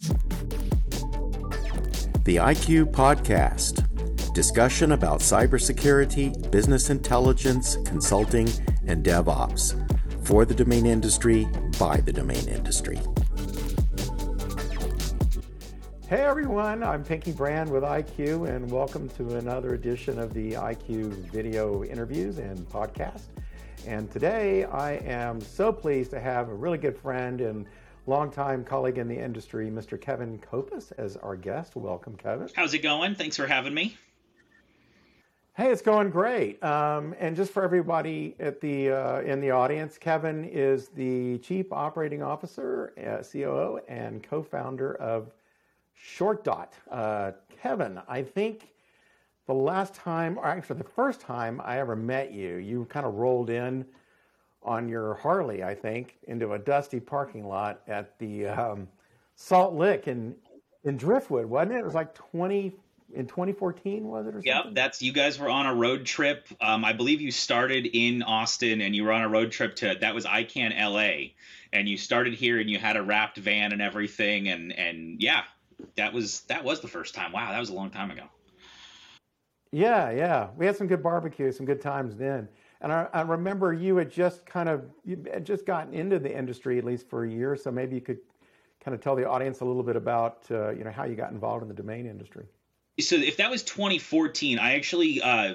The IQ Podcast discussion about cybersecurity, business intelligence, consulting, and DevOps for the domain industry by the domain industry. Hey everyone, I'm Pinky Brand with IQ, and welcome to another edition of the IQ video interviews and podcast. And today I am so pleased to have a really good friend and longtime colleague in the industry, Mr. Kevin Kopas, as our guest. Welcome, Kevin. How's it going? Thanks for having me. Hey, it's going great. Um, and just for everybody at the uh, in the audience, Kevin is the Chief Operating Officer, uh, COO, and co-founder of ShortDot. Uh, Kevin, I think the last time, or actually the first time I ever met you, you kind of rolled in on your Harley, I think, into a dusty parking lot at the um, Salt Lick in in Driftwood, wasn't it? It was like twenty in 2014, was it? Or yep, that's you guys were on a road trip. Um, I believe you started in Austin and you were on a road trip to that was ICANN LA, and you started here and you had a wrapped van and everything, and and yeah, that was that was the first time. Wow, that was a long time ago. Yeah, yeah, we had some good barbecue, some good times then. And I, I remember you had just kind of you had just gotten into the industry at least for a year, so maybe you could kind of tell the audience a little bit about uh, you know how you got involved in the domain industry. So if that was 2014, I actually uh,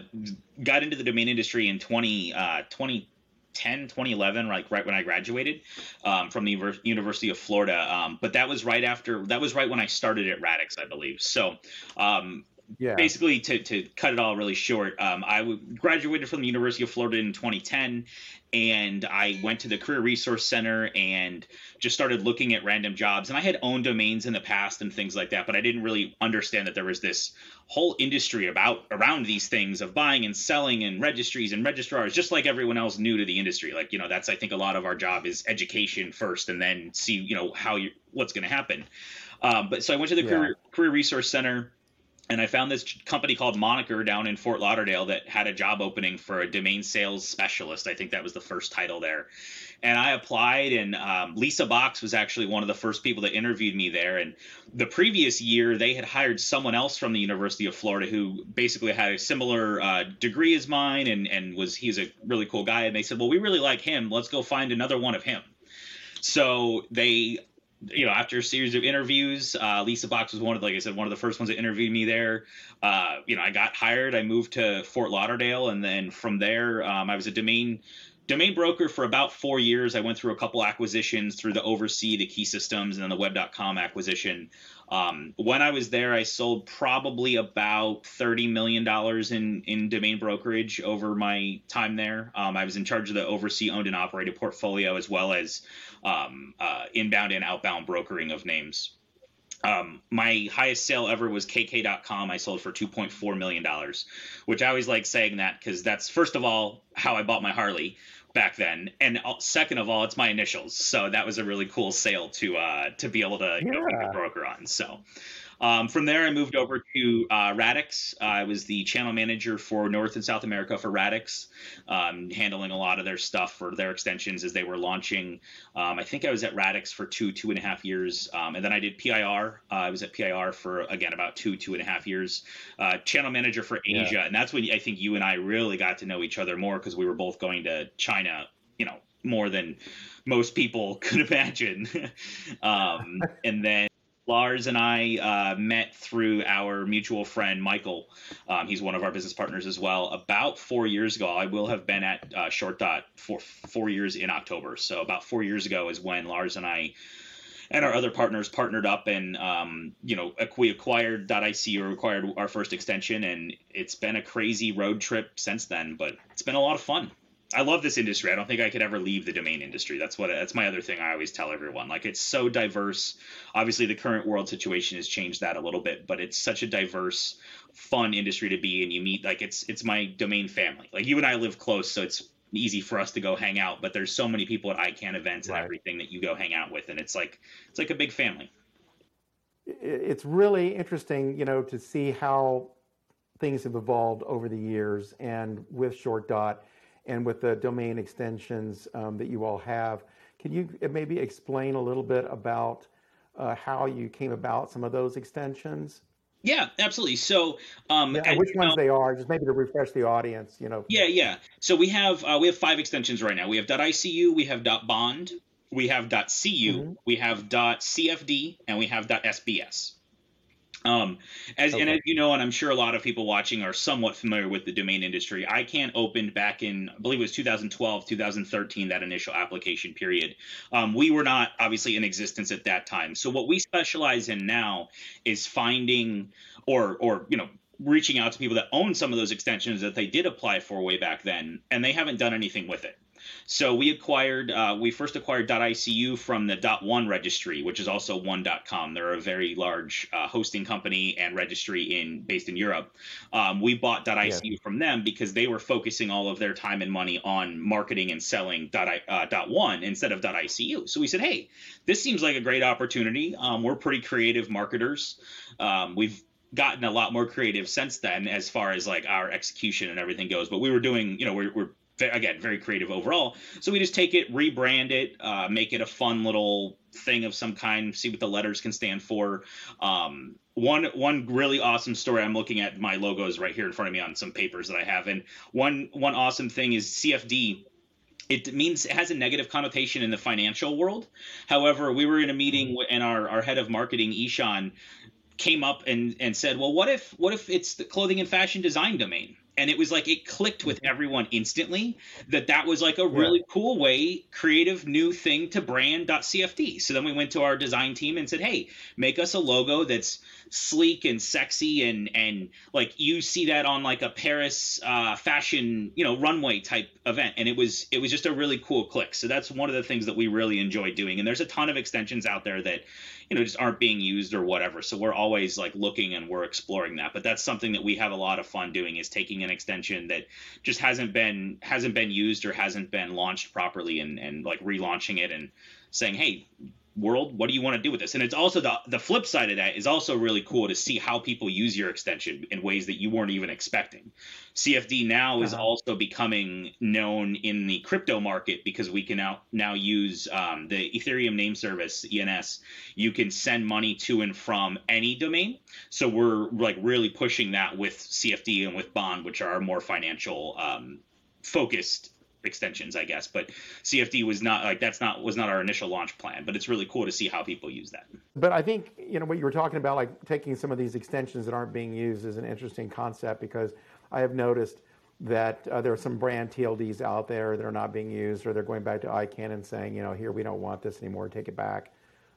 got into the domain industry in 20, uh, 20 2010, 2011, like right when I graduated um, from the University of Florida. Um, but that was right after, that was right when I started at Radix, I believe. So um, yeah. basically to, to cut it all really short um, i graduated from the university of florida in 2010 and i went to the career resource center and just started looking at random jobs and i had owned domains in the past and things like that but i didn't really understand that there was this whole industry about around these things of buying and selling and registries and registrars just like everyone else new to the industry like you know that's i think a lot of our job is education first and then see you know how you what's going to happen um, but so i went to the yeah. career, career resource center and I found this company called Moniker down in Fort Lauderdale that had a job opening for a domain sales specialist. I think that was the first title there. And I applied, and um, Lisa Box was actually one of the first people that interviewed me there. And the previous year, they had hired someone else from the University of Florida who basically had a similar uh, degree as mine, and and was he's a really cool guy. And they said, well, we really like him. Let's go find another one of him. So they you know, after a series of interviews, uh, Lisa Box was one of, like I said, one of the first ones that interviewed me there. Uh, you know, I got hired. I moved to Fort Lauderdale, and then from there, um, I was a domain domain broker for about four years. I went through a couple acquisitions through the Oversee, the Key Systems, and then the Web.com acquisition. Um, when I was there, I sold probably about thirty million dollars in in domain brokerage over my time there. Um, I was in charge of the Oversee owned and operated portfolio as well as um, uh, inbound and outbound brokering of names. Um, my highest sale ever was KK.com. I sold for $2.4 million, which I always like saying that because that's, first of all, how I bought my Harley back then. And uh, second of all, it's my initials. So that was a really cool sale to uh, to be able to you yeah. know, a broker on. So um, from there, I moved over to uh, Radix. Uh, I was the channel manager for North and South America for Radix, um, handling a lot of their stuff for their extensions as they were launching. Um, I think I was at Radix for two, two and a half years. Um, and then I did PIR. Uh, I was at PIR for, again, about two, two and a half years. Uh, channel manager for Asia. Yeah. And that's when I think you and I really got to know each other more because we were both going to China, you know, more than most people could imagine. um, and then Lars and I uh, met through our mutual friend Michael. Um, he's one of our business partners as well. About four years ago, I will have been at uh, ShortDot for four years in October. So about four years ago is when Lars and I and our other partners partnered up and um, you know we acquired .ic or acquired our first extension and it's been a crazy road trip since then but it's been a lot of fun I love this industry. I don't think I could ever leave the domain industry. That's what that's my other thing I always tell everyone. Like it's so diverse. Obviously the current world situation has changed that a little bit, but it's such a diverse, fun industry to be and you meet like it's it's my domain family. Like you and I live close, so it's easy for us to go hang out, but there's so many people at ICANN events and right. everything that you go hang out with and it's like it's like a big family. It's really interesting, you know, to see how things have evolved over the years and with ShortDot and with the domain extensions um, that you all have. Can you maybe explain a little bit about uh, how you came about some of those extensions? Yeah, absolutely. So, um, yeah, which ones know, they are, just maybe to refresh the audience, you know. Yeah, yeah. So we have uh, we have five extensions right now. We have .icu, we have .bond, we have .cyou, mm-hmm. we have .cfd, and we have .sbs. Um, as okay. and as you know, and I'm sure a lot of people watching are somewhat familiar with the domain industry. ICANN opened back in, I believe it was 2012, 2013, that initial application period. Um, we were not obviously in existence at that time. So what we specialize in now is finding or or you know reaching out to people that own some of those extensions that they did apply for way back then, and they haven't done anything with it. So we acquired, uh, we first acquired .icu from the .one registry, which is also one.com. They're a very large uh, hosting company and registry in based in Europe. Um, we bought .icu yeah. from them because they were focusing all of their time and money on marketing and selling uh, .one instead of .icu. So we said, hey, this seems like a great opportunity. Um, we're pretty creative marketers. Um, we've gotten a lot more creative since then as far as like our execution and everything goes but we were doing you know we're, we're again very creative overall so we just take it rebrand it uh, make it a fun little thing of some kind see what the letters can stand for um, one one really awesome story i'm looking at my logos right here in front of me on some papers that i have and one one awesome thing is cfd it means it has a negative connotation in the financial world. However, we were in a meeting and our, our head of marketing, Ishan, came up and, and said, well, what if what if it's the clothing and fashion design domain? And it was like it clicked with mm-hmm. everyone instantly that that was like a really yeah. cool way creative new thing to brand cfd so then we went to our design team and said hey make us a logo that's sleek and sexy and and like you see that on like a paris uh, fashion you know runway type event. And it was it was just a really cool click. So that's one of the things that we really enjoy doing. And there's a ton of extensions out there that you know just aren't being used or whatever. So we're always like looking and we're exploring that. But that's something that we have a lot of fun doing is taking an extension that just hasn't been hasn't been used or hasn't been launched properly and and like relaunching it and saying hey world what do you want to do with this? And it's also the the flip side of that is also really cool to see how people use your extension in ways that you weren't even expecting. Cfd now uh-huh. is also becoming known in the crypto market because we can now now use um, the ethereum name service ens you can send money to and from any domain. So we're like really pushing that with cfd and with bond which are more financial um, focused extensions, I guess. But CFD was not like that's not was not our initial launch plan. But it's really cool to see how people use that. But I think you know what you were talking about, like taking some of these extensions that aren't being used, is an interesting concept because I have noticed that uh, there are some brand TLDs out there that are not being used, or they're going back to ICANN and saying, you know, here we don't want this anymore, take it back,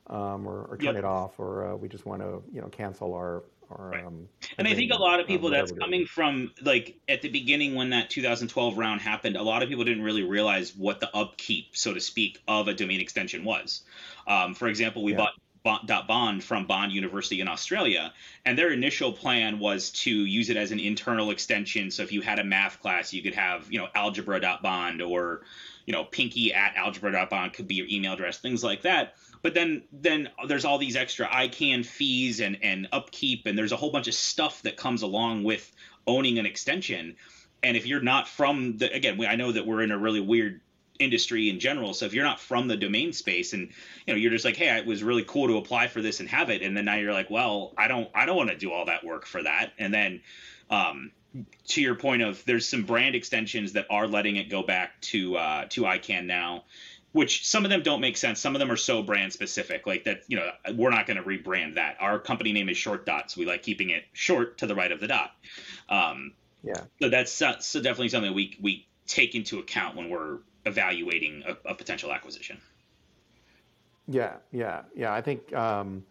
um, or, or, turn yep. it off, or uh, we just want to, you know, cancel our or, right. um, and I think a lot of people that's coming from like at the beginning when that 2012 round happened, a lot of people didn't really realize what the upkeep, so to speak, of a domain extension was. Um, for example, we yeah. bought Bond from Bond University in Australia, and their initial plan was to use it as an internal extension. So if you had a math class, you could have you know algebra.bond or you know pinky at algebra.bond could be your email address, things like that. But then then there's all these extra ICANN fees and and upkeep and there's a whole bunch of stuff that comes along with owning an extension. And if you're not from the again I know that we're in a really weird industry in general so if you're not from the domain space and you know you're just like hey it was really cool to apply for this and have it and then now you're like well I don't I don't want to do all that work for that. And then um to your point of there's some brand extensions that are letting it go back to uh, to ICANN now which some of them don't make sense. Some of them are so brand specific, like that. You know, we're not going to rebrand that. Our company name is Short Dot, so we like keeping it short to the right of the dot. Um, yeah. So that's uh, so definitely something we we take into account when we're evaluating a, a potential acquisition. Yeah, yeah, yeah. I think um,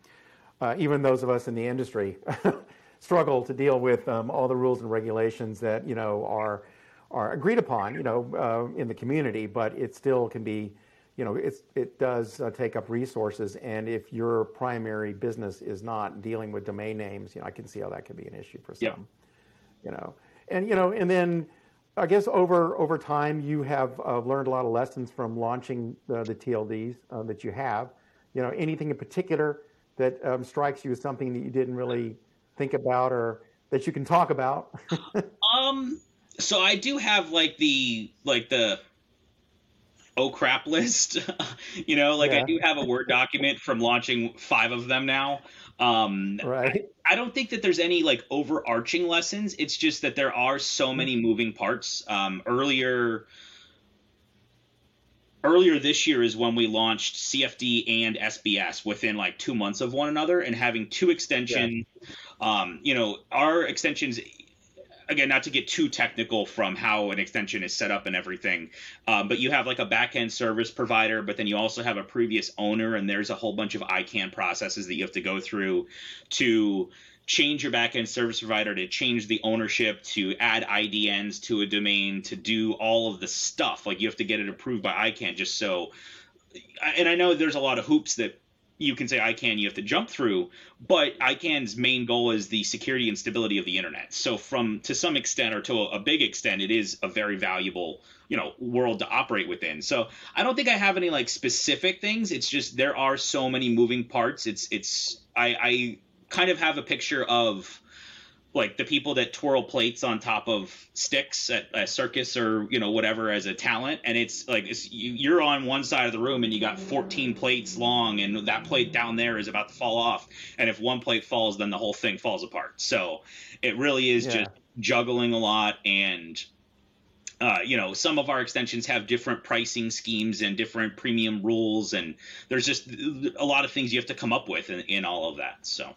uh, even those of us in the industry struggle to deal with um, all the rules and regulations that you know are are agreed upon, you know, uh, in the community, but it still can be you know, it's, it does uh, take up resources. And if your primary business is not dealing with domain names, you know, I can see how that could be an issue for some. Yep. You know, and you know, and then I guess over over time you have uh, learned a lot of lessons from launching the, the TLDs uh, that you have. You know, anything in particular that um, strikes you as something that you didn't really think about or that you can talk about? um, so I do have like the like the oh crap list. you know, like yeah. I do have a Word document from launching five of them now. Um, right. I, I, don't think that there's any like overarching lessons. It's just that there are so many moving parts. Um, earlier, earlier this year is when we launched CFD and SBS within like two months of one another, and having two extension. Yeah. Um, you know, our extensions again, not to get too technical from how an extension is set up and everything, um, but you have like a backend service provider, but then you also have a previous owner, and there's a whole bunch of ICANN processes that you have to go through to change your backend service provider, to change the ownership, to add IDNs to a domain, to do all of the stuff. Like you have to get it approved by ICANN just so. And I know there's a lot of hoops that you can say ICANN you have to jump through, but ICANN's main goal is the security and stability of the internet. So from to some extent or to a, big extent, it is a very valuable you know world to operate within. So I don't think I have any like specific things. It's just there are so many moving parts. It's it's I, I kind of have a picture of like the people that twirl plates on top of sticks at a circus or you know whatever as a talent and it's like it's, you're on one side of the room and you got 14 plates long and that plate down there is about to fall off and if one plate falls then the whole thing falls apart so it really is yeah. just juggling a lot and uh, you know, some of our extensions have different pricing schemes and different premium rules, and there's just a lot of things you have to come up with in, in all of that. So.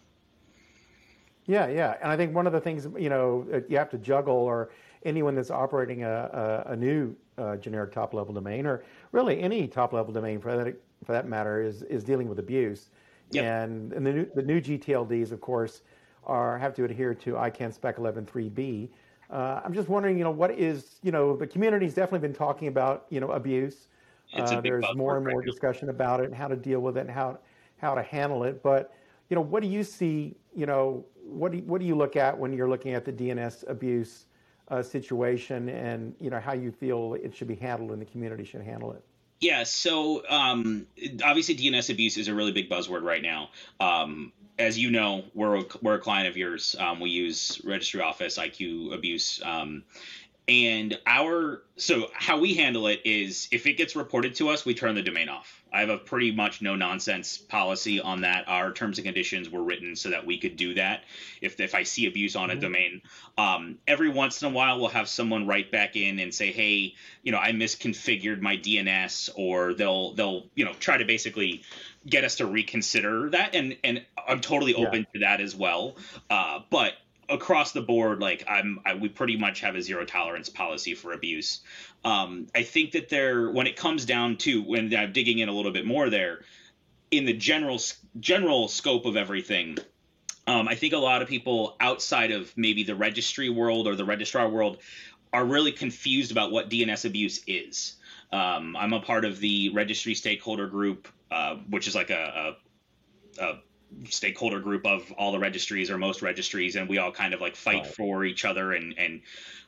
Yeah, yeah, and I think one of the things you know you have to juggle, or anyone that's operating a, a, a new uh, generic top level domain, or really any top level domain for that for that matter, is is dealing with abuse. Yep. And, and the new the new GTLDs, of course, are have to adhere to ICANN Spec 11.3b. Uh, I'm just wondering, you know, what is you know the community's definitely been talking about you know abuse. Uh, there's more and more discussion about it and how to deal with it and how how to handle it. But you know, what do you see? You know, what do you, what do you look at when you're looking at the DNS abuse uh, situation, and you know how you feel it should be handled and the community should handle it? Yeah, so um, obviously DNS abuse is a really big buzzword right now. Um, as you know, we're a, we're a client of yours. Um, we use Registry Office IQ abuse, um, and our so how we handle it is if it gets reported to us, we turn the domain off. I have a pretty much no nonsense policy on that. Our terms and conditions were written so that we could do that. If if I see abuse on a mm-hmm. domain, um, every once in a while we'll have someone write back in and say, hey, you know, I misconfigured my DNS, or they'll they'll you know try to basically get us to reconsider that, and and I'm totally open yeah. to that as well. Uh, but across the board, like I'm, I, we pretty much have a zero tolerance policy for abuse. Um, I think that there, when it comes down to when I'm digging in a little bit more there, in the general general scope of everything, um, I think a lot of people outside of maybe the registry world or the registrar world are really confused about what DNS abuse is. Um, I'm a part of the registry stakeholder group, uh, which is like a, a, a stakeholder group of all the registries or most registries and we all kind of like fight right. for each other and and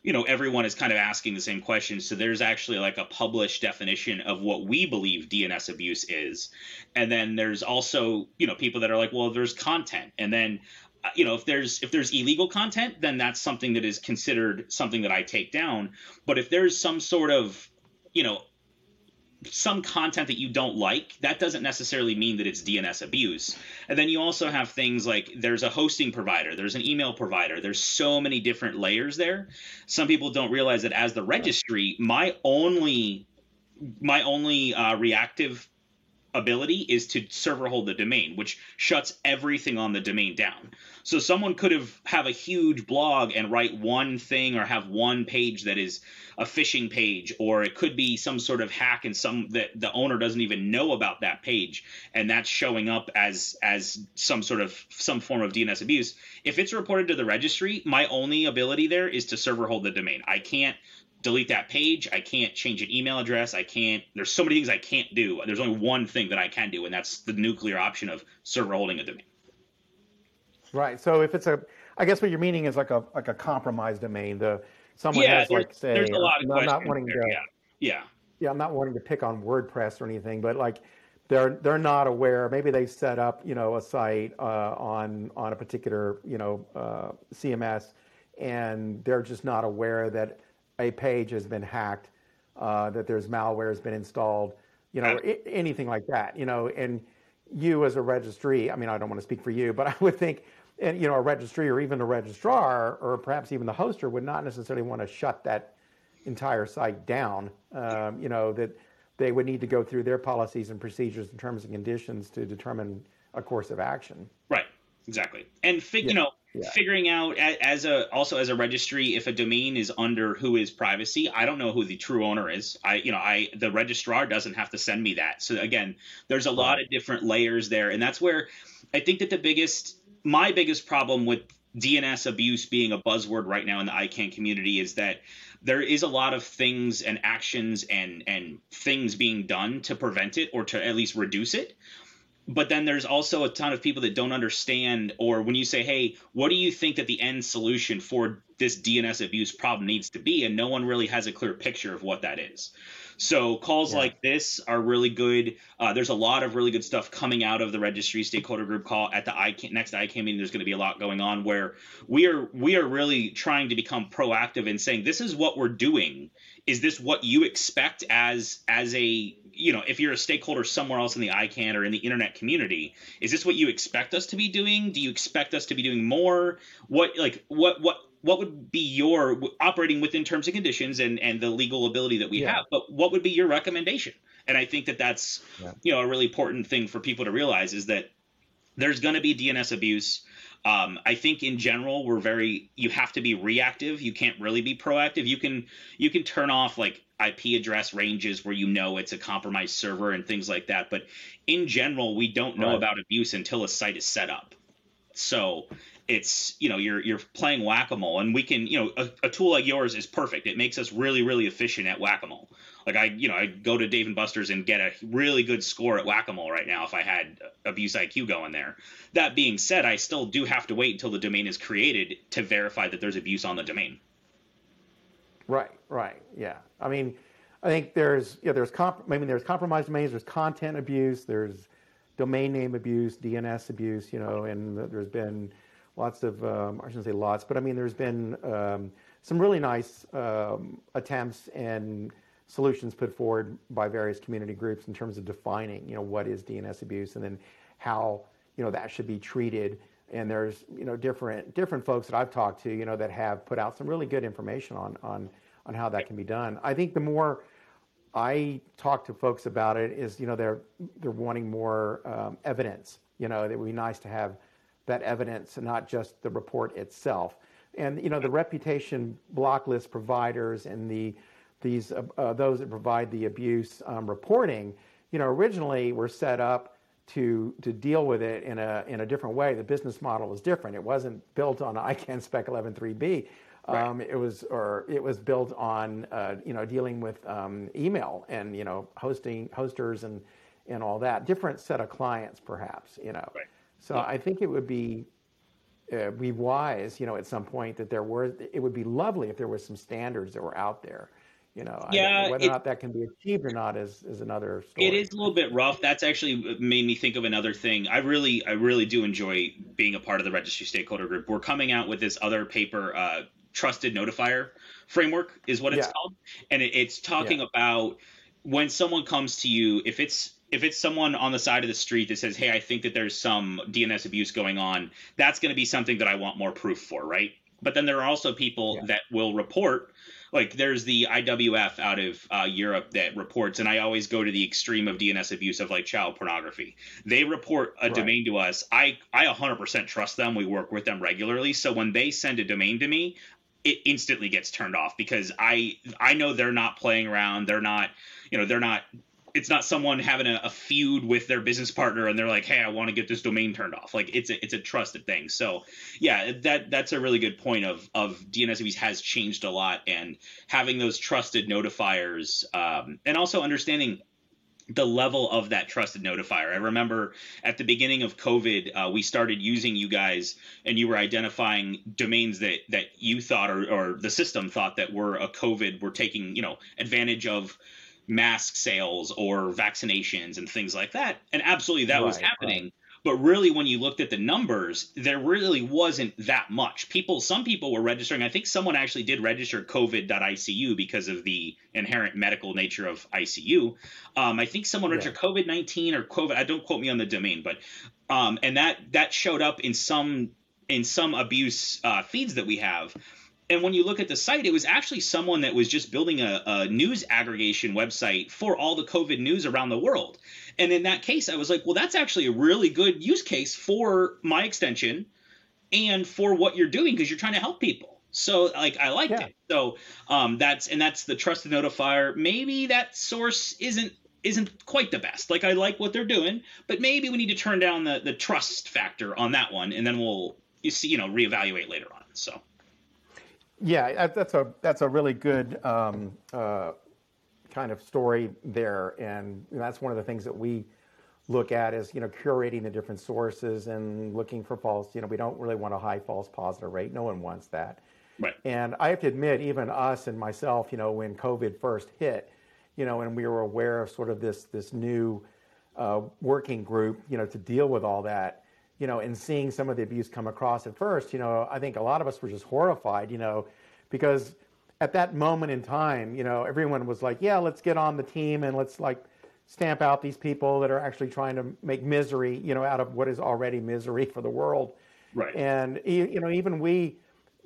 you know everyone is kind of asking the same questions. So there's actually like a published definition of what we believe DNS abuse is. And then there's also you know people that are like well there's content. And then uh, you know if there's if there's illegal content then that's something that is considered something that I take down. But if there's some sort of you know some content that you don't like, that doesn't necessarily mean that it's DNS abuse. And then you also have things like there's a hosting provider, there's an email provider, there's so many different layers there. Some people don't realize that as the registry, my only my only uh, reactive ability is to server hold the domain, which shuts everything on the domain down. So someone could have have a huge blog and write one thing or have one page that is a phishing page, or it could be some sort of hack and some that the owner doesn't even know about that page, and that's showing up as as some sort of some form of DNS abuse. If it's reported to the registry, my only ability there is to server hold the domain. I can't delete that page. I can't change an email address. I can't. There's so many things I can't do. There's only one thing that I can do, and that's the nuclear option of server holding a domain. Right. So if it's a, I guess what you're meaning is like a like a compromised domain. The someone yeah, has like say, there's a lot of I'm not wanting there, to. Yeah. Yeah. Yeah. I'm not wanting to pick on WordPress or anything, but like they're they're not aware. Maybe they set up you know a site uh, on on a particular you know uh, CMS, and they're just not aware that a page has been hacked uh, that there's malware has been installed, you know, I- anything like that, you know, and you as a registry, I mean, I don't want to speak for you, but I would think, and you know, a registry or even a registrar or perhaps even the hoster would not necessarily want to shut that entire site down. Um, you know, that they would need to go through their policies and procedures and terms and conditions to determine a course of action. Right. Exactly. And fi- yeah. you know, yeah. figuring out as a also as a registry if a domain is under WHOIS privacy i don't know who the true owner is. I you know i the registrar doesn't have to send me that. So again there's a lot of different layers there. And that's where i think that the biggest my biggest problem with dns abuse being a buzzword right now in the icann community is that there is a lot of things and actions and and things being done to prevent it or to at least reduce it but then there's also a ton of people that don't understand or when you say hey what do you think that the end solution for this dns abuse problem needs to be? And no one really has a clear picture of what that is. So calls yeah. like this are really good. Uh, there's a lot of really good stuff coming out of the registry stakeholder group call at the ICANN, next ICANN meeting. There's going to be a lot going on where we are we are really trying to become proactive in saying this is what we're doing. Is this what you expect as as a you know, if you're a stakeholder somewhere else in the ICANN or in the internet community, is this what you expect us to be doing? Do you expect us to be doing more? What like what what what would be your operating within terms and conditions and and the legal ability that we yeah. have? But what would be your recommendation? And I think that that's yeah. you know a really important thing for people to realize is that there's going to be DNS abuse. Um, I think in general we're very you have to be reactive. You can't really be proactive. You can you can turn off like IP address ranges where you know it's a compromised server and things like that. But in general, we don't know right. about abuse until a site is set up. So it's you know you're you're playing whack-a-mole and we can you know a, a, tool like yours is perfect it makes us really really efficient at whack-a-mole like i you know I'd go to dave and buster's and get a really good score at whack-a-mole right now if i had abuse iq going there. That being said i still do have to wait until the domain is created to verify that there's abuse on the domain. Right right yeah. I mean i think there's yeah there's comp i mean there's compromised domains there's content abuse there's domain name abuse dns abuse you know and there's been lots of, um, I shouldn't say lots, but I mean, there's been um, some really nice um, attempts and solutions put forward by various community groups in terms of defining, you know, what is DNS abuse and then how, you know, that should be treated. And there's, you know, different different folks that I've talked to, you know, that have put out some really good information on on on how that can be done. I think the more I talk to folks about it is, you know, they're they're wanting more um, evidence. You know, it would be nice to have that evidence and not just the report itself. And you know the reputation block list providers and the these uh, uh, those that provide the abuse um, reporting, you know, originally were set up to to deal with it in a in a different way. The business model was different. It wasn't built on ICANN Spec 11.3b. Um, right. It was or it was built on uh, you know dealing with um, email and you know hosting hosters and and all that. Different set of clients, perhaps. You know. Right. So I think it would be uh, be wise, you know, at some point that there were. It would be lovely if there were some standards that were out there. You know, yeah, whether it, or not that can be achieved or not is is another story. It is a little bit rough. That's actually made me think of another thing. I really, I really do enjoy being a part of the registry stakeholder group. We're coming out with this other paper, uh, trusted notifier framework is what it's yeah. called, and it, it's talking yeah. about when someone comes to you, if it's if it's someone on the side of the street that says, "Hey, I think that there's some DNS abuse going on," that's going to be something that I want more proof for, right? But then there are also people yeah. that will report. Like there's the IWF out of uh, Europe that reports, and I always go to the extreme of DNS abuse of like child pornography. They report a right. domain to us. I I 100% trust them. We work with them regularly. So when they send a domain to me, it instantly gets turned off because I I know they're not playing around. They're not you know they're not it's not someone having a, a, feud with their business partner and they're like, "Hey, I want to get this domain turned off." Like it's a it's a trusted thing. So yeah, that that's a really good point of of DNS has changed a lot and having those trusted notifiers um, and also understanding the level of that trusted notifier. I remember at the beginning of COVID, uh, we started using you guys, and you were identifying domains that that you thought or, or the system thought that were a COVID, were taking you know advantage of mask sales or vaccinations and things like that. And absolutely that right, was happening. Right. But really, when you looked at the numbers, there really wasn't that much. People, some people were registering. I think someone actually did register COVID.icu because of the inherent medical nature of ICU. Um, I think someone registered yeah. COVID 19 or COVID. I don't quote me on the domain, but um, and that that showed up in some in some abuse uh, feeds that we have and when you look at the site, it was actually someone that was just building a, a, news aggregation website for all the COVID news around the world. And in that case, I was like, well, that's actually a really good use case for my extension and for what you're doing because you're trying to help people. So like I liked yeah. it. So um, that's and that's the trusted notifier. Maybe that source isn't isn't quite the best. Like I like what they're doing, but maybe we need to turn down the the trust factor on that one, and then we'll you see you know reevaluate later on. So. Yeah, that's a that's a really good um, uh, kind of story there, and that's one of the things that we look at is you know curating the different sources and looking for false. You know, we don't really want a high false positive rate. No one wants that. Right. And I have to admit, even us and myself, you know, when COVID first hit, you know, and we were aware of sort of this this new uh, working group, you know, to deal with all that you know, and seeing some of the abuse come across at first, you know, I think a lot of us were just horrified, you know, because at that moment in time, you know, everyone was like, yeah, let's get on the team and let's like stamp out these people that are actually trying to make misery, you know, out of what is already misery for the world. Right. And you know, even we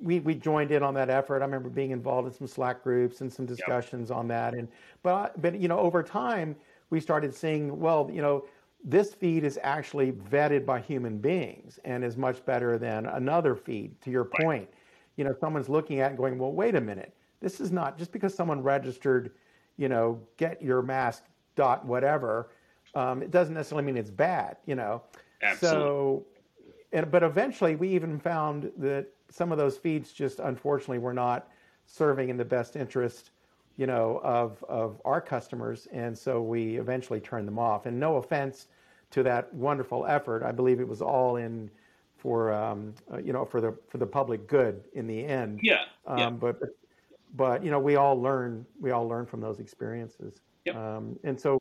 we we joined in on that effort. I remember being involved in some Slack groups and some discussions yep. on that. And but but you know, over time we started seeing, well, you know, this feed is actually vetted by human beings and is much better than another feed, to your point. You know, someone's looking at and going, well, wait a minute. This is not just because someone registered, you know, get your mask dot whatever. Um, it doesn't necessarily mean it's bad, you know. Absolutely. So, and, but eventually we even found that some of those feeds just unfortunately were not serving in the best interest you know, of, of our customers. And so we eventually turned them off. And no offense to that wonderful effort. I believe it was all in for um, uh, you know for the for the public good in the end. Yeah. Um, yeah. But but you know we all learn we all learn from those experiences. Yep. Um, and so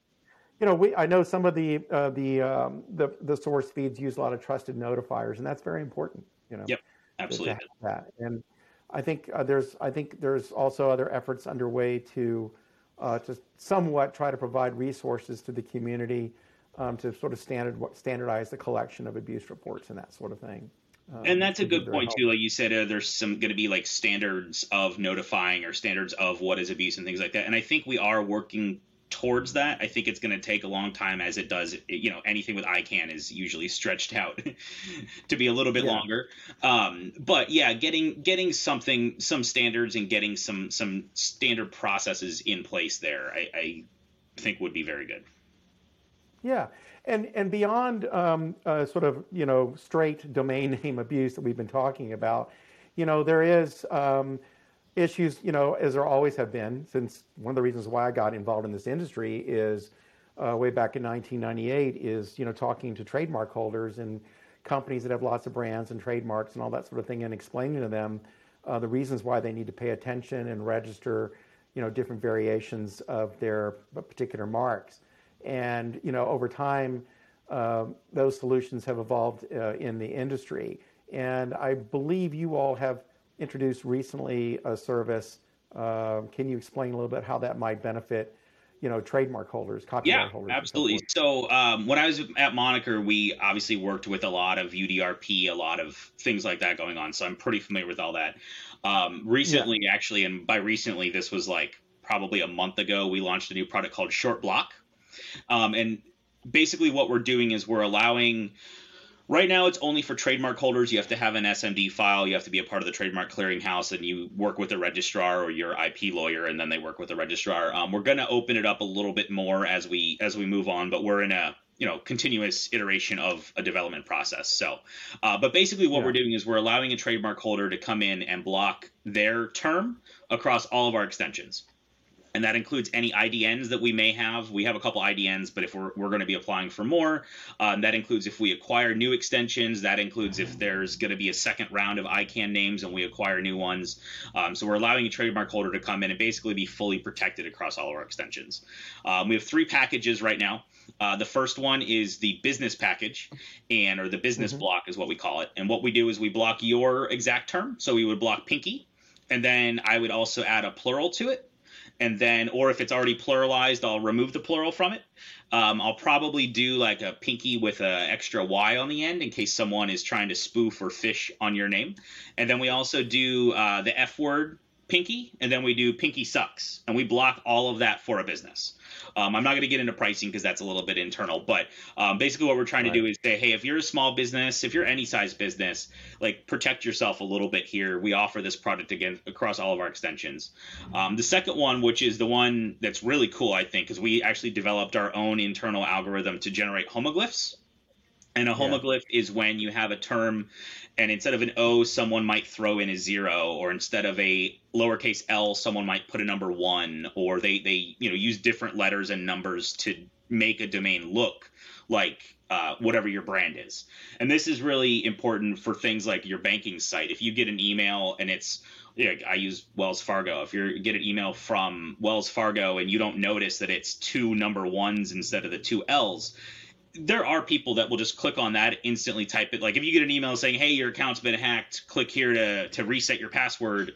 you know we I know some of the uh, the, um, the the source feeds use a lot of trusted notifiers, and that's very important. You know. Yep. Absolutely. that and I think uh, there's I think there's also other efforts underway to uh, to somewhat try to provide resources to the community um, to sort of standard standardize the collection of abuse reports and that sort of thing. Um, and that's a good point too. Like you said, uh, there's some going to be like standards of notifying or standards of what is abuse and things like that. And I think we are working towards that. I think it's going to take a long time, as it does. You know, anything with ICANN is usually stretched out to be a little bit yeah. longer. Um, but yeah, getting getting something, some standards, and getting some some standard processes in place there, I, I think would be very good. Yeah, and and beyond um, uh, sort of you know straight domain name abuse that we've been talking about, you know there is um, issues you know as there always have been since one of the reasons why I got involved in this industry is uh, way back in 1998 is you know talking to trademark holders and companies that have lots of brands and trademarks and all that sort of thing and explaining to them uh, the reasons why they need to pay attention and register you know different variations of their particular marks and you know, over time, uh, those solutions have evolved uh, in the industry. And I believe you all have introduced recently a service. Uh, can you explain a little bit how that might benefit? you know trademark holders copyright yeah, holders absolutely so um, when i was at moniker we obviously worked with a lot of udrp a lot of things like that going on so i'm pretty familiar with all that um, recently yeah. actually and by recently this was like probably a month ago we launched a new product called ShortBlock um, and basically, what we're doing is we're allowing. Right now, it's only for trademark holders. You have to have an SMD file. You have to be a part of the trademark clearinghouse, and you work with a registrar or your IP lawyer, and then they work with a registrar. Um, we're going to open it up a little bit more as we as we move on, but we're in a you know continuous iteration of a development process. So, uh, but basically, what yeah. we're doing is we're allowing a trademark holder to come in and block their term across all of our extensions and that includes any IDNs that we may have. We have a couple IDNs, but if we're, we're going to be applying for more, um, that includes if we acquire new extensions. That includes if there's going to be a second round of ICANN names and we acquire new ones. Um, so we're allowing a trademark holder to come in and basically be fully protected across all of our extensions. Um, we have three packages right now. Uh, the first one is the business package, and or the business mm-hmm. block is what we call it. And what we do is we block your exact term. So we would block pinky, and then I would also add a plural to it. And then, or if it's already pluralized, I'll remove the plural from it. Um, I'll probably do like a pinky with an extra Y on the end in case someone is trying to spoof or phish on your name. And then we also do uh, the F word pinky, and then we do pinky sucks, and we block all of that for a business. Um, I'm not going to get into pricing because that's a little bit internal, but um, basically what we're trying right. to do is say, hey, if you're a small business, if you're any size business, like protect yourself a little bit here. We offer this product again across all of our extensions. Um, the second one, which is the one that's really cool, I think, because we actually developed our own internal algorithm to generate homoglyphs. And a homoglyph yeah. is when you have a term and instead of an O, someone might throw in a zero, or instead of a lowercase l, someone might put a number one, or they they you know use different letters and numbers to make a domain look like uh, whatever your brand is. And this is really important for things like your banking site. If you get an email and it's yeah, I use Wells Fargo. If you get an email from Wells Fargo and you don't notice that it's two number ones instead of the two L's, there are people that will just click on that instantly type it like if you get an email saying hey your account's been hacked click here to to reset your password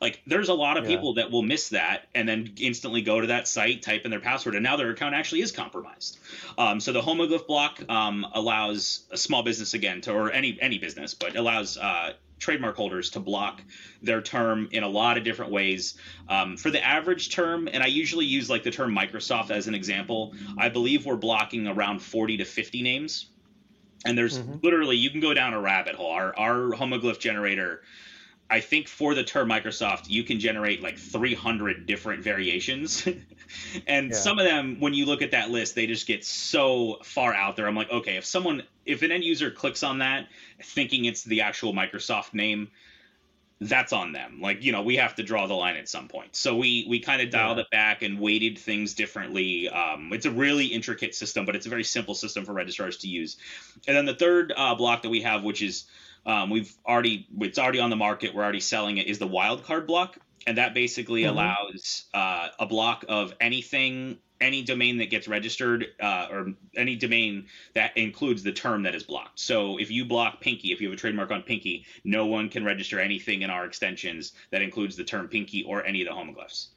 like there's a lot of yeah. people that will miss that and then instantly go to that site type in their password and now their account actually is compromised um, so the homoglyph block um, allows a small business again to or any any business but allows uh, trademark holders to block their term in a lot of different ways. Um, for the average term, and I usually use like the term Microsoft as an example, I believe we're blocking around 40 to 50 names. And there's mm-hmm. literally, you can go down a rabbit hole. Our, our homoglyph generator, I think for the term Microsoft, you can generate like 300 different variations. and yeah. some of them, when you look at that list, they just get so far out there. I'm like, okay, if someone, if an end user clicks on that thinking it's the actual Microsoft name, that's on them. Like, you know, we have to draw the line at some point. So we we kind of dialed yeah. it back and weighted things differently. Um, it's a really intricate system, but it's a very simple system for registrars to use. And then the third uh, block that we have, which is um, we've already it's already on the market, we're already selling it, is the wildcard block, and that basically mm-hmm. allows uh, a block of anything any domain that gets registered uh, or any domain that includes the term that is blocked. So if you block Pinky, if you have a trademark on Pinky, no one can register anything in our extensions that includes the term Pinky or any of the homoglyphs.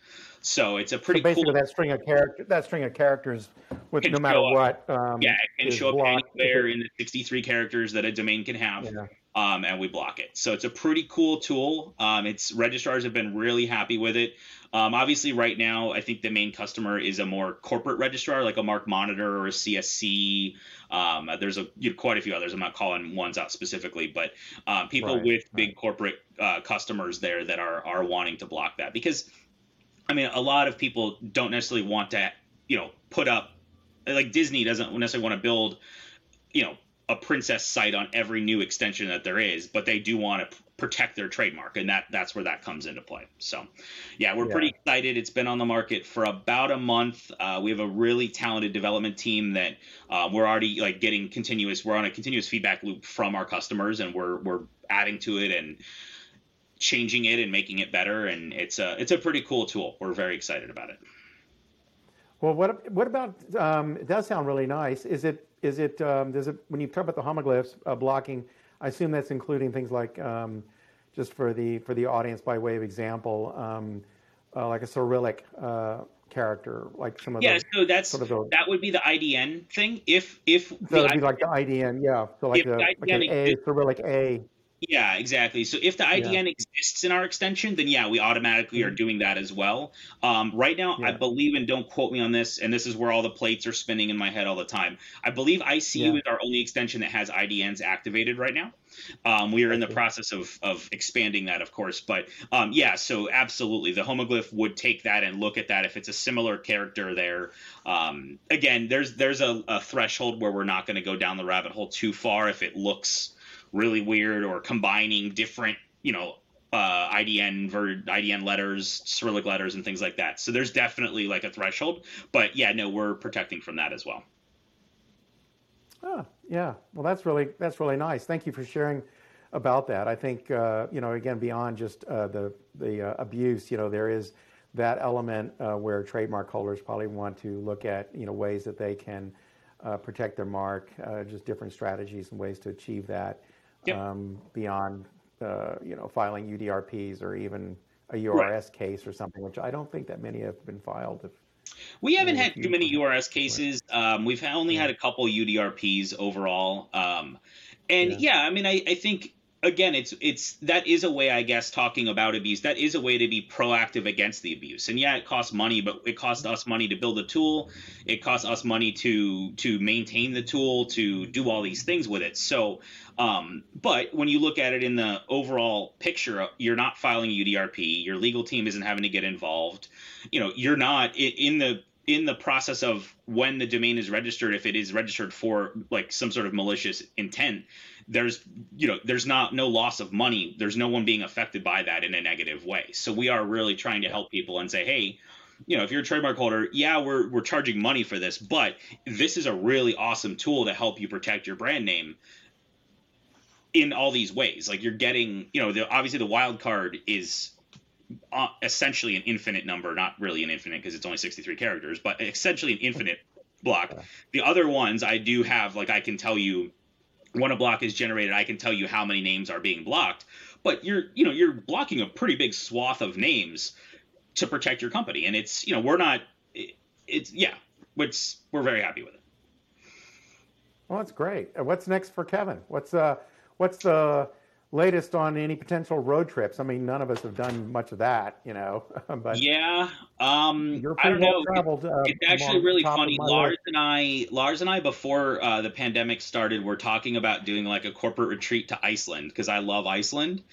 So it's a pretty so basically cool, that string of character that string of characters with no matter what. Um, yeah, it can show up anywhere in the 63 characters that a domain can have. Yeah. Um, and we block it. So it's a pretty cool tool. Um, it's registrars have been really happy with it. Um, obviously, right now, I think the main customer is a more corporate registrar, like a Mark Monitor or a CSC. Um, there's a you know, quite a few others. I'm not calling ones out specifically, but um, people right, with right. big corporate uh, customers there that are are wanting to block that because, I mean, a lot of people don't necessarily want to, you know, put up like Disney doesn't necessarily want to build, you know, a princess site on every new extension that there is, but they do want to protect their trademark and that that's where that comes into play. So yeah we're yeah. pretty excited. It's been on the market for about a month. Uh, we have a really talented development team that uh, we're already like getting continuous we're on a continuous feedback loop from our customers and we're we're adding to it and changing it and making it better and it's a it's a pretty cool tool. We're very excited about it. Well what what about um, it does sound really nice. Is it is it um, does it when you talk about the homoglyphs uh, blocking I assume that's including things like, um, just for the for the audience by way of example, um, uh, like a Cyrillic uh, character, like some of yeah. The, so that's sort of the, that would be the IDN thing. If if so it'd be like the IDN, yeah. So like, the, like an A Cyrillic A. Yeah, exactly. So if the IDN yeah. exists in our extension, then yeah, we automatically mm-hmm. are doing that as well. Um, right now, yeah. I believe, and don't quote me on this, and this is where all the plates are spinning in my head all the time. I believe ICU yeah. is our only extension that has IDNs activated right now. Um, we are in the process of, of expanding that, of course, but um, yeah, so absolutely, the homoglyph would take that and look at that if it's a similar character there. Um, again, there's there's a, a threshold where we're not going to go down the rabbit hole too far if it looks really weird or combining different, you know, uh, IDN ver- IDN letters, Cyrillic letters, and things like that. So there's definitely like a threshold, but yeah, no, we're protecting from that as well. Oh, yeah. Well, that's really that's really nice. Thank you for sharing about that. I think uh, you know again beyond just uh, the the uh, abuse, you know, there is that element uh, where trademark holders probably want to look at you know ways that they can uh, protect their mark, just different strategies and ways to achieve that Yep. um, beyond, uh, you know, filing UDRPs or even a URS case or something, which I don't think that many have been filed. If, We haven't had too many URS cases. Um, we've only Yeah. had a couple UDRPs overall. Um, and Yeah. yeah. I mean, I, I think again, it's it's that is a way, I guess, talking about abuse. That is a way to be proactive against the abuse. And yeah, it costs money, but it costs us money to build a tool. It costs us money to to maintain the tool, to do all these things with it. So, um, but when you look at it in the overall picture, you're not filing UDRP. Your legal team isn't having to get involved. You know, you're not in the in the process of when the domain is registered if it is registered for like some sort of malicious intent there's you know there's not no loss of money. There's no one being affected by that in a negative way. So we are really trying to help people and say hey you know if you're a trademark holder yeah we're we're charging money for this but this is a really awesome tool to help you protect your brand name in all these ways. Like you're getting you know the obviously the wild card is uh, essentially an infinite number, not really an infinite because it's only 63 characters, but essentially an infinite block. The other ones I do have, like I can tell you when a block is generated, I can tell you how many names are being blocked. But you're, you know, you're blocking a pretty big swath of names to protect your company, and it's, you know, we're not, it's yeah, it's we're very happy with it. well, that's great. What's next for Kevin? What's uh, what's the latest on any potential road trips? I mean, none of us have done much of that, you know, but Yeah, um, you're I pretty don't well know. Traveled. Uh, It's actually really funny. Lars list. and I, Lars and I, before uh, the pandemic started, were talking about doing like a corporate retreat to Iceland because I love Iceland,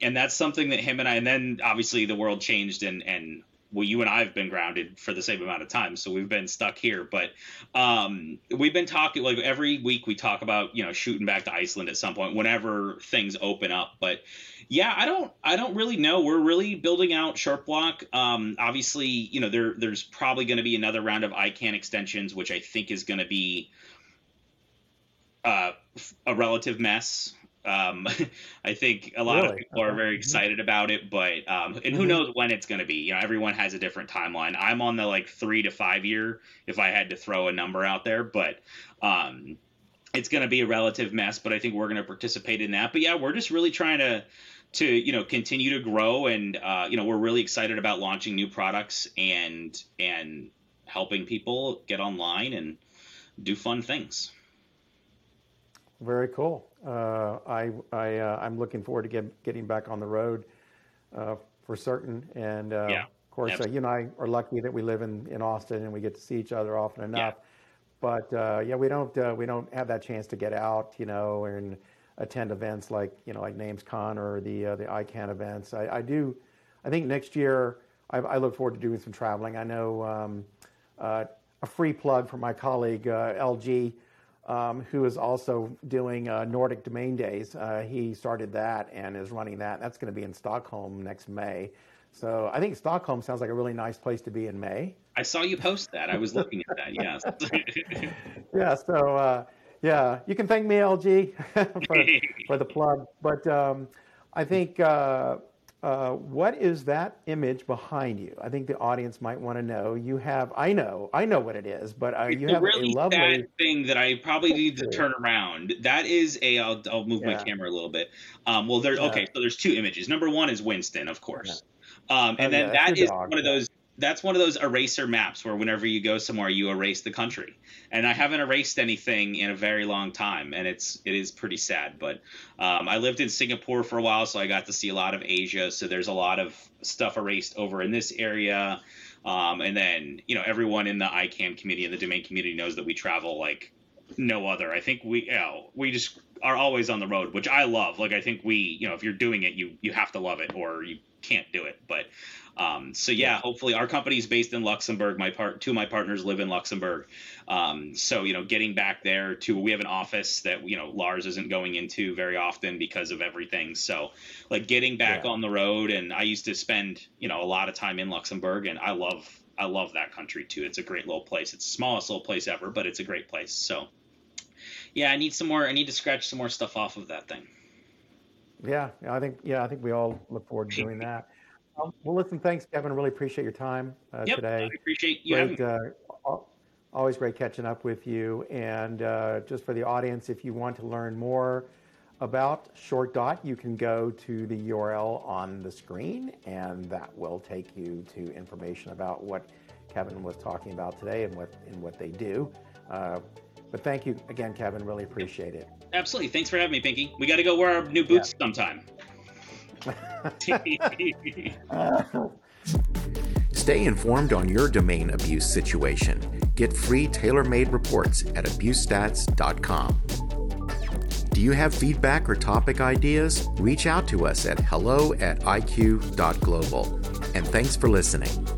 and that's something that him and I. And then obviously the world changed, and and well, you and I have been grounded for the same amount of time, so we've been stuck here. But um, we've been talking like every week we talk about you know shooting back to Iceland at some point whenever things open up. But yeah, I don't I don't really know. We're really building out ShortBlock. Um, obviously, you know there there's probably going to be another round of ICANN extensions, which I think is going to be uh, a relative mess. Um, I think a lot of Really? people are very Mhm. excited about it, but um, and who Mhm. knows when it's going to be? You know, everyone has a different timeline. I'm on the like three to five year, if I had to throw a number out there, but um, it's going to be a relative mess. But I think we're going to participate in that. But yeah, we're just really trying to to you know continue to grow, and uh, you know we're really excited about launching new products and and helping people get online and do fun things. Very cool. Uh, I, I, uh, I'm looking forward to get, getting back on the road uh, for certain. And uh, Yeah, of course, uh, you and I are lucky that we live in, in Austin and we get to see each other often enough. But uh, yeah, we don't uh, we don't have that chance to get out, you know, and attend events like you know like NamesCon or the uh, the ICANN events. I, I do. I think next year I, I look forward to doing some traveling. I know um, uh, a free plug for my colleague uh, LG um, who is also doing uh, Nordic Domain Days. Uh, he started that and is running that. That's going to be in Stockholm next May. So I think Stockholm sounds like a really nice place to be in May. I saw you post that. I was looking at that. Yes. Yeah. So uh, yeah, you can thank me, LG, for, for the plug. But um, I think uh, uh, what is that image behind you? I think the audience might want to know. You have, I know, I know what it is, but uh, you It's a have really a lovely. thing that I probably need to turn around. That is a. I'll, I'll move my camera a little bit. Um, well, there's Yeah. okay. So there's two images. Number one is Winston, of course, um, and Oh, then yeah, that is dog, one of those. That's one of those eraser maps where whenever you go somewhere, you erase the country. And I haven't erased anything in a very long time, and it's it is pretty sad. But um, I lived in Singapore for a while, so I got to see a lot of Asia. So there's a lot of stuff erased over in this area. Um, and then, you know, everyone in the ICANN community and the domain community knows that we travel like no other. I think we, you know, we just are always on the road, which I love. Like, I think we, you know, if you're doing it, you you have to love it, or you can't do it. But um, so yeah, hopefully our company is based in Luxembourg. My part, two of my partners live in Luxembourg. Um, so you know, getting back there to we have an office that you know Lars isn't going into very often because of everything. So like getting back Yeah. on the road, and I used to spend you know a lot of time in Luxembourg, and I love I love that country too. It's a great little place. It's the smallest little place ever, but it's a great place. So yeah, I need some more. I need to scratch some more stuff off of that thing. Yeah, yeah, I think yeah, I think we all look forward to doing that. Um, well, listen, thanks, Kevin. Really appreciate your time uh, Yep, today. I appreciate you having Great, me. uh, Always great catching up with you. And uh, just for the audience, if you want to learn more about Short Dot, you can go to the URL on the screen, and that will take you to information about what Kevin was talking about today and what and what they do. Uh, but thank you again, Kevin. Really appreciate it. Absolutely. Thanks for having me, Pinky. We got to go wear our new boots yeah. sometime. Stay informed on your domain abuse situation. Get free tailor made reports at abusestats.com. Do you have feedback or topic ideas? Reach out to us at hello at iq.global. And thanks for listening.